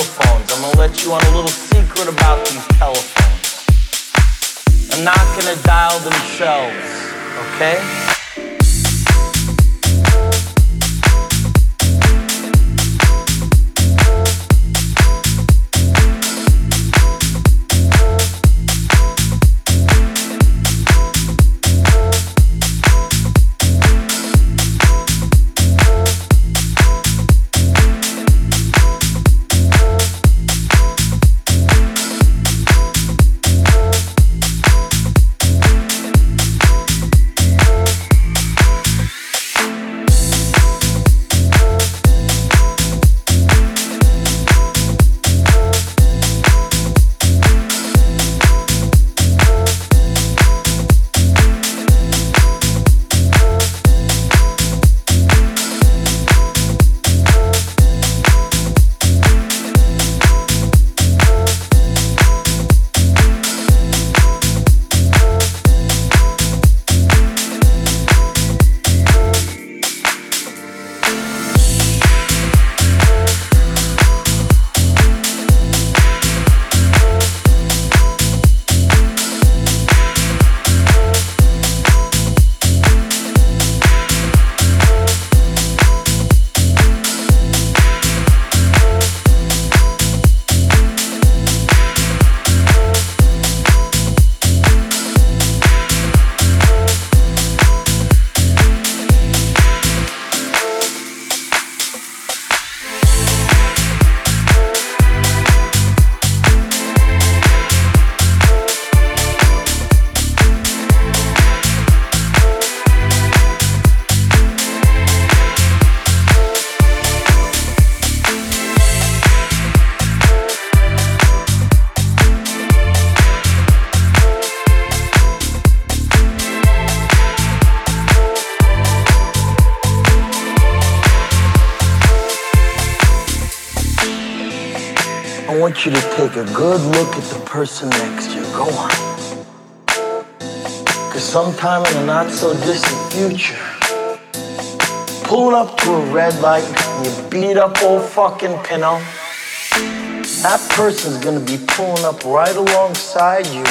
telephones. I'm gonna let you on a little secret about these telephones. I'm not gonna dial themselves, okay? you to take a good look at the person next to you. Go on. Because sometime in the not so distant future, pulling up to a red light and you beat up old fucking Pinto. That person's gonna be pulling up right alongside you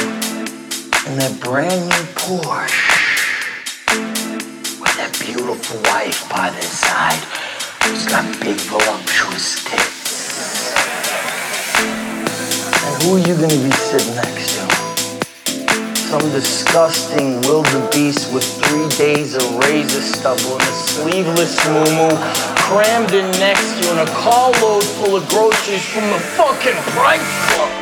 in that brand new Porsche with that beautiful wife by their side who's got big voluptuous tits. Who are you gonna be sitting next to? Some disgusting wildebeest with three days of razor stubble and a sleeveless moo crammed in next to you in a carload full of groceries from the fucking Price Club.